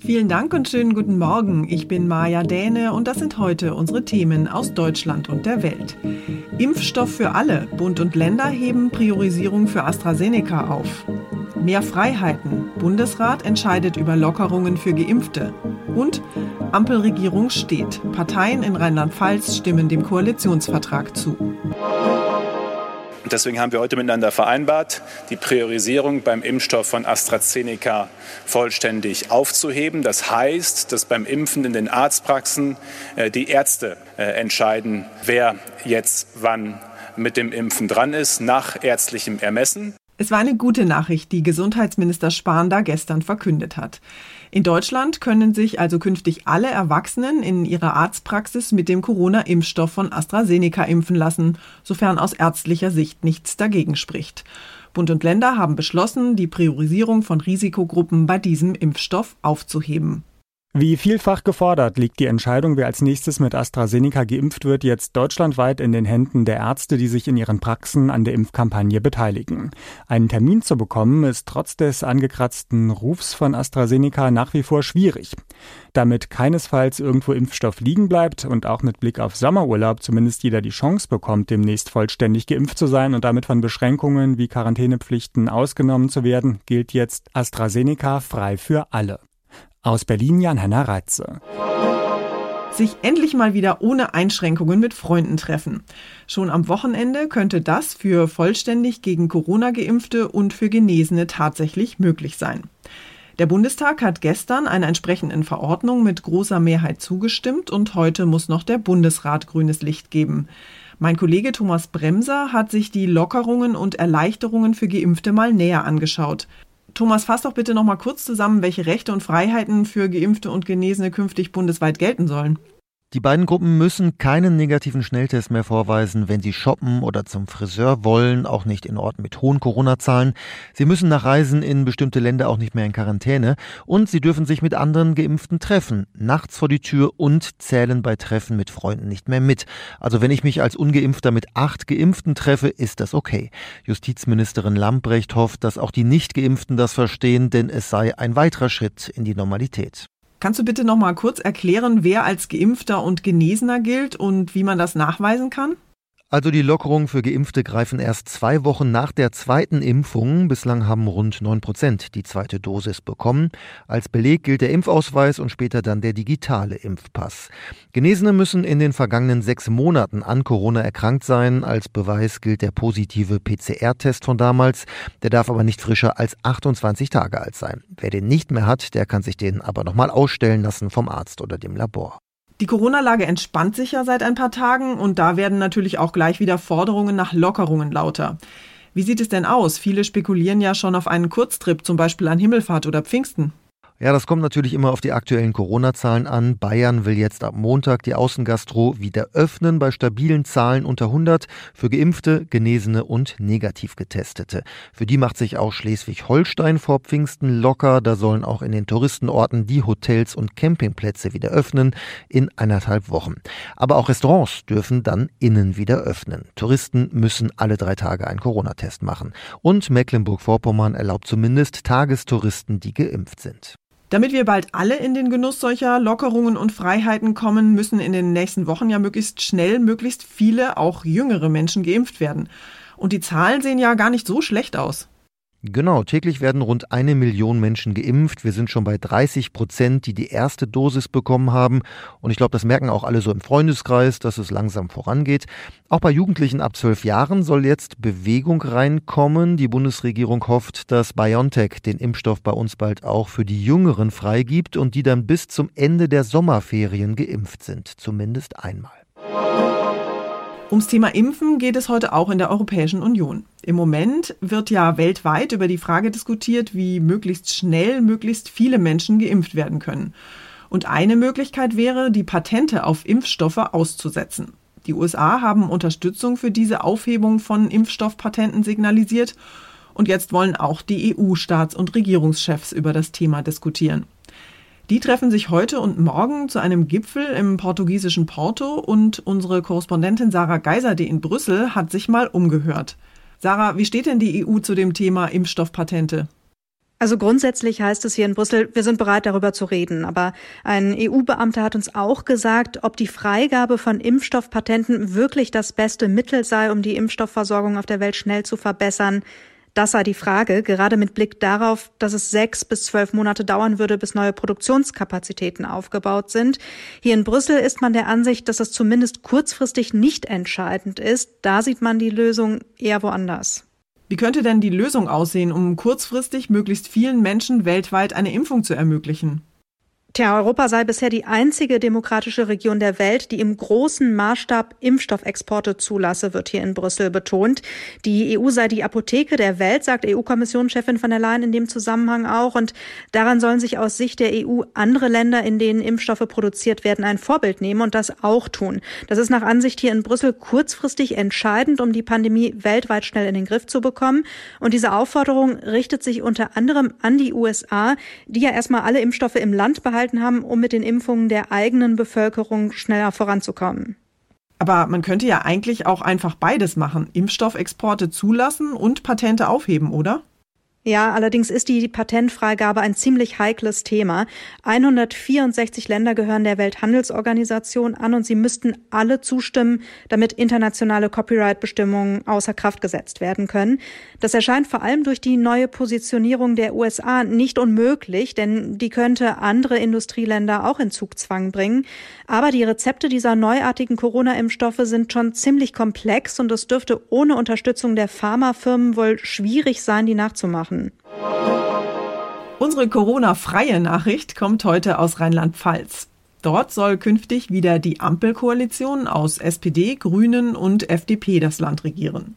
Vielen Dank und schönen guten Morgen. Ich bin Maja Däne und das sind heute unsere Themen aus Deutschland und der Welt. Impfstoff für alle. Bund und Länder heben Priorisierung für AstraZeneca auf. Mehr Freiheiten. Bundesrat entscheidet über Lockerungen für Geimpfte. Und Ampelregierung steht. Parteien in Rheinland-Pfalz stimmen dem Koalitionsvertrag zu. Deswegen haben wir heute miteinander vereinbart, die Priorisierung beim Impfstoff von AstraZeneca vollständig aufzuheben. Das heißt, dass beim Impfen in den Arztpraxen äh, die Ärzte äh, entscheiden, wer jetzt wann mit dem Impfen dran ist, nach ärztlichem Ermessen. Es war eine gute Nachricht, die Gesundheitsminister Spahn da gestern verkündet hat. In Deutschland können sich also künftig alle Erwachsenen in ihrer Arztpraxis mit dem Corona-Impfstoff von AstraZeneca impfen lassen, sofern aus ärztlicher Sicht nichts dagegen spricht. Bund und Länder haben beschlossen, die Priorisierung von Risikogruppen bei diesem Impfstoff aufzuheben. Wie vielfach gefordert, liegt die Entscheidung, wer als nächstes mit AstraZeneca geimpft wird, jetzt deutschlandweit in den Händen der Ärzte, die sich in ihren Praxen an der Impfkampagne beteiligen. Einen Termin zu bekommen, ist trotz des angekratzten Rufs von AstraZeneca nach wie vor schwierig. Damit keinesfalls irgendwo Impfstoff liegen bleibt und auch mit Blick auf Sommerurlaub zumindest jeder die Chance bekommt, demnächst vollständig geimpft zu sein und damit von Beschränkungen wie Quarantänepflichten ausgenommen zu werden, gilt jetzt AstraZeneca frei für alle. Aus Berlin Jan-Henner Reitze. Sich endlich mal wieder ohne Einschränkungen mit Freunden treffen. Schon am Wochenende könnte das für vollständig gegen Corona geimpfte und für Genesene tatsächlich möglich sein. Der Bundestag hat gestern einer entsprechenden Verordnung mit großer Mehrheit zugestimmt und heute muss noch der Bundesrat grünes Licht geben. Mein Kollege Thomas Bremser hat sich die Lockerungen und Erleichterungen für Geimpfte mal näher angeschaut. Thomas, fass doch bitte noch mal kurz zusammen, welche Rechte und Freiheiten für Geimpfte und Genesene künftig bundesweit gelten sollen. Die beiden Gruppen müssen keinen negativen Schnelltest mehr vorweisen, wenn sie shoppen oder zum Friseur wollen, auch nicht in Orten mit hohen Corona-Zahlen. Sie müssen nach Reisen in bestimmte Länder auch nicht mehr in Quarantäne und sie dürfen sich mit anderen Geimpften treffen, nachts vor die Tür und zählen bei Treffen mit Freunden nicht mehr mit. Also wenn ich mich als Ungeimpfter mit acht Geimpften treffe, ist das okay. Justizministerin Lambrecht hofft, dass auch die Nicht-Geimpften das verstehen, denn es sei ein weiterer Schritt in die Normalität. Kannst du bitte noch mal kurz erklären, wer als Geimpfter und Genesener gilt und wie man das nachweisen kann? Also die Lockerungen für Geimpfte greifen erst zwei Wochen nach der zweiten Impfung. Bislang haben rund neun Prozent die zweite Dosis bekommen. Als Beleg gilt der Impfausweis und später dann der digitale Impfpass. Genesene müssen in den vergangenen sechs Monaten an Corona erkrankt sein. Als Beweis gilt der positive PCR-Test von damals. Der darf aber nicht frischer als 28 Tage alt sein. Wer den nicht mehr hat, der kann sich den aber nochmal ausstellen lassen vom Arzt oder dem Labor. Die Corona-Lage entspannt sich ja seit ein paar Tagen und da werden natürlich auch gleich wieder Forderungen nach Lockerungen lauter. Wie sieht es denn aus? Viele spekulieren ja schon auf einen Kurztrip, zum Beispiel an Himmelfahrt oder Pfingsten. Ja, das kommt natürlich immer auf die aktuellen Corona-Zahlen an. Bayern will jetzt ab Montag die Außengastro wieder öffnen bei stabilen Zahlen unter 100 für Geimpfte, Genesene und negativ Getestete. Für die macht sich auch Schleswig-Holstein vor Pfingsten locker. Da sollen auch in den Touristenorten die Hotels und Campingplätze wieder öffnen in eineinhalb Wochen. Aber auch Restaurants dürfen dann innen wieder öffnen. Touristen müssen alle drei Tage einen Corona-Test machen. Und Mecklenburg-Vorpommern erlaubt zumindest Tagestouristen, die geimpft sind. Damit wir bald alle in den Genuss solcher Lockerungen und Freiheiten kommen, müssen in den nächsten Wochen ja möglichst schnell möglichst viele, auch jüngere Menschen geimpft werden. Und die Zahlen sehen ja gar nicht so schlecht aus. Genau, täglich werden rund eine Million Menschen geimpft. Wir sind schon bei 30 Prozent, die die erste Dosis bekommen haben. Und ich glaube, das merken auch alle so im Freundeskreis, dass es langsam vorangeht. Auch bei Jugendlichen ab zwölf Jahren soll jetzt Bewegung reinkommen. Die Bundesregierung hofft, dass BioNTech den Impfstoff bei uns bald auch für die Jüngeren freigibt und die dann bis zum Ende der Sommerferien geimpft sind. Zumindest einmal. Ums Thema Impfen geht es heute auch in der Europäischen Union. Im Moment wird ja weltweit über die Frage diskutiert, wie möglichst schnell möglichst viele Menschen geimpft werden können. Und eine Möglichkeit wäre, die Patente auf Impfstoffe auszusetzen. Die USA haben Unterstützung für diese Aufhebung von Impfstoffpatenten signalisiert und jetzt wollen auch die EU-Staats- und Regierungschefs über das Thema diskutieren. Die treffen sich heute und morgen zu einem Gipfel im portugiesischen Porto und unsere Korrespondentin Sarah Geiserde in Brüssel hat sich mal umgehört. Sarah, wie steht denn die EU zu dem Thema Impfstoffpatente? Also grundsätzlich heißt es hier in Brüssel, wir sind bereit darüber zu reden. Aber ein EU-Beamter hat uns auch gesagt, ob die Freigabe von Impfstoffpatenten wirklich das beste Mittel sei, um die Impfstoffversorgung auf der Welt schnell zu verbessern. Das sei die Frage, gerade mit Blick darauf, dass es sechs bis zwölf Monate dauern würde, bis neue Produktionskapazitäten aufgebaut sind. Hier in Brüssel ist man der Ansicht, dass es zumindest kurzfristig nicht entscheidend ist. Da sieht man die Lösung eher woanders. Wie könnte denn die Lösung aussehen, um kurzfristig möglichst vielen Menschen weltweit eine Impfung zu ermöglichen? Tja, Europa sei bisher die einzige demokratische Region der Welt, die im großen Maßstab Impfstoffexporte zulasse, wird hier in Brüssel betont. Die EU sei die Apotheke der Welt, sagt EU-Kommissionschefin von der Leyen in dem Zusammenhang auch. Und daran sollen sich aus Sicht der EU andere Länder, in denen Impfstoffe produziert werden, ein Vorbild nehmen und das auch tun. Das ist nach Ansicht hier in Brüssel kurzfristig entscheidend, um die Pandemie weltweit schnell in den Griff zu bekommen. Und diese Aufforderung richtet sich unter anderem an die USA, die ja erstmal alle Impfstoffe im Land behalten gehalten haben, um mit den Impfungen der eigenen Bevölkerung schneller voranzukommen. Aber man könnte ja eigentlich auch einfach beides machen. Impfstoffexporte zulassen und Patente aufheben, oder? Ja, allerdings ist die Patentfreigabe ein ziemlich heikles Thema. 164 Länder gehören der Welthandelsorganisation an und sie müssten alle zustimmen, damit internationale Copyright-Bestimmungen außer Kraft gesetzt werden können. Das erscheint vor allem durch die neue Positionierung der USA nicht unmöglich, denn die könnte andere Industrieländer auch in Zugzwang bringen. Aber die Rezepte dieser neuartigen Corona-Impfstoffe sind schon ziemlich komplex und es dürfte ohne Unterstützung der Pharmafirmen wohl schwierig sein, die nachzumachen machen. Unsere Corona-freie Nachricht kommt heute aus Rheinland-Pfalz. Dort soll künftig wieder die Ampelkoalition aus SPD, Grünen und FDP das Land regieren.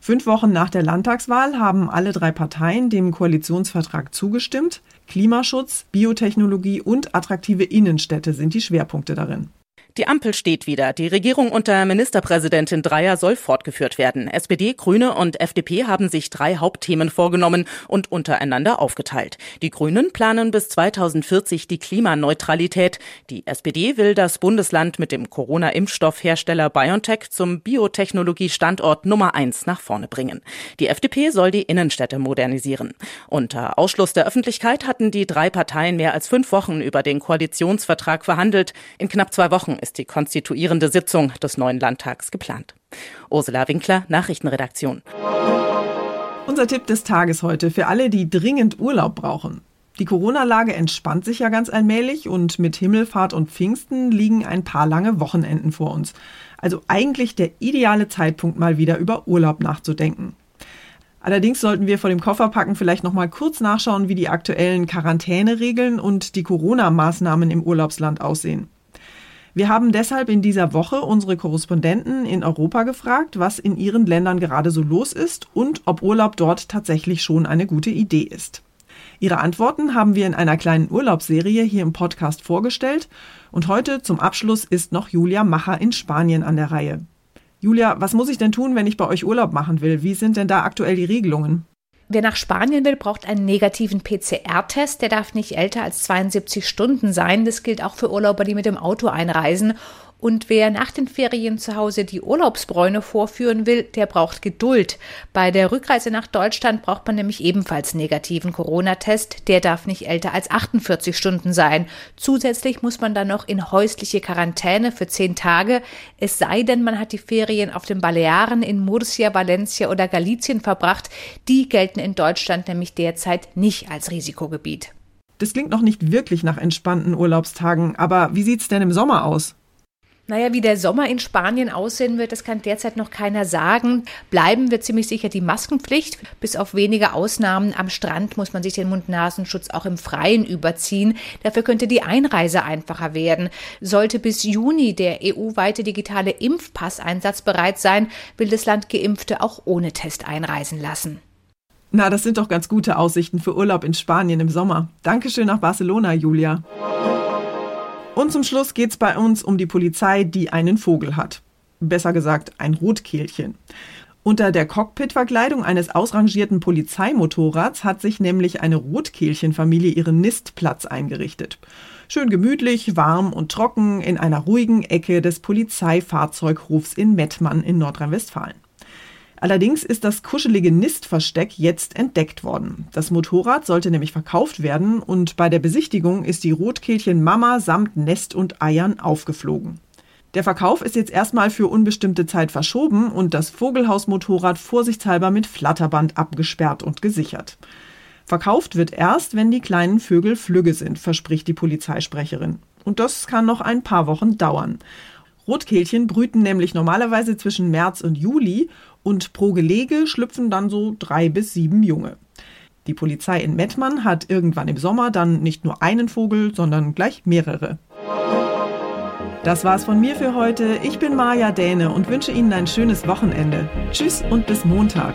Fünf Wochen nach der Landtagswahl haben alle drei Parteien dem Koalitionsvertrag zugestimmt. Klimaschutz, Biotechnologie und attraktive Innenstädte sind die Schwerpunkte darin. Die Ampel steht wieder. Die Regierung unter Ministerpräsidentin Dreyer soll fortgeführt werden. SPD, Grüne und FDP haben sich drei Hauptthemen vorgenommen und untereinander aufgeteilt. Die Grünen planen bis 2040 die Klimaneutralität. Die SPD will das Bundesland mit dem Corona-Impfstoffhersteller BioNTech zum Biotechnologie-Standort Nummer eins nach vorne bringen. Die FDP soll die Innenstädte modernisieren. Unter Ausschluss der Öffentlichkeit hatten die drei Parteien mehr als fünf Wochen über den Koalitionsvertrag verhandelt. In knapp zwei Wochen ist die konstituierende Sitzung des neuen Landtags geplant. Ursula Winkler, Nachrichtenredaktion. Unser Tipp des Tages heute für alle, die dringend Urlaub brauchen. Die Corona-Lage entspannt sich ja ganz allmählich und mit Himmelfahrt und Pfingsten liegen ein paar lange Wochenenden vor uns. Also eigentlich der ideale Zeitpunkt, mal wieder über Urlaub nachzudenken. Allerdings sollten wir vor dem Kofferpacken vielleicht noch mal kurz nachschauen, wie die aktuellen Quarantäneregeln und die Corona-Maßnahmen im Urlaubsland aussehen. Wir haben deshalb in dieser Woche unsere Korrespondenten in Europa gefragt, was in ihren Ländern gerade so los ist und ob Urlaub dort tatsächlich schon eine gute Idee ist. Ihre Antworten haben wir in einer kleinen Urlaubsserie hier im Podcast vorgestellt und heute zum Abschluss ist noch Julia Macher in Spanien an der Reihe. Julia, was muss ich denn tun, wenn ich bei euch Urlaub machen will? Wie sind denn da aktuell die Regelungen? Wer nach Spanien will, braucht einen negativen PCR-Test. Der darf nicht älter als 72 Stunden sein. Das gilt auch für Urlauber, die mit dem Auto einreisen. Und wer nach den Ferien zu Hause die Urlaubsbräune vorführen will, der braucht Geduld. Bei der Rückreise nach Deutschland braucht man nämlich ebenfalls negativen Corona-Test. Der darf nicht älter als 48 Stunden sein. Zusätzlich muss man dann noch in häusliche Quarantäne für zehn Tage. Es sei denn, man hat die Ferien auf den Balearen in Murcia, Valencia oder Galizien verbracht. Die gelten in Deutschland nämlich derzeit nicht als Risikogebiet. Das klingt noch nicht wirklich nach entspannten Urlaubstagen, aber wie sieht's denn im Sommer aus? Naja, wie der Sommer in Spanien aussehen wird, das kann derzeit noch keiner sagen. Bleiben wird ziemlich sicher die Maskenpflicht. Bis auf wenige Ausnahmen am Strand muss man sich den Mund-Nasenschutz auch im Freien überziehen. Dafür könnte die Einreise einfacher werden. Sollte bis Juni der EU-weite digitale Impfpass einsatzbereit sein, will das Land Geimpfte auch ohne Test einreisen lassen. Na, das sind doch ganz gute Aussichten für Urlaub in Spanien im Sommer. Dankeschön nach Barcelona, Julia. Und zum Schluss geht es bei uns um die Polizei, die einen Vogel hat. Besser gesagt, ein Rotkehlchen. Unter der Cockpitverkleidung eines ausrangierten Polizeimotorrads hat sich nämlich eine Rotkehlchenfamilie ihren Nistplatz eingerichtet. Schön gemütlich, warm und trocken in einer ruhigen Ecke des Polizeifahrzeughofs in Mettmann in Nordrhein-Westfalen. Allerdings ist das kuschelige Nistversteck jetzt entdeckt worden. Das Motorrad sollte nämlich verkauft werden und bei der Besichtigung ist die Rotkehlchen Mama samt Nest und Eiern aufgeflogen. Der Verkauf ist jetzt erstmal für unbestimmte Zeit verschoben und das Vogelhausmotorrad vorsichtshalber mit Flatterband abgesperrt und gesichert. Verkauft wird erst, wenn die kleinen Vögel flügge sind, verspricht die Polizeisprecherin. Und das kann noch ein paar Wochen dauern. Rotkehlchen brüten nämlich normalerweise zwischen März und Juli und pro Gelege schlüpfen dann so drei bis sieben Junge. Die Polizei in Mettmann hat irgendwann im Sommer dann nicht nur einen Vogel, sondern gleich mehrere. Das war's von mir für heute. Ich bin Maja Däne und wünsche Ihnen ein schönes Wochenende. Tschüss und bis Montag.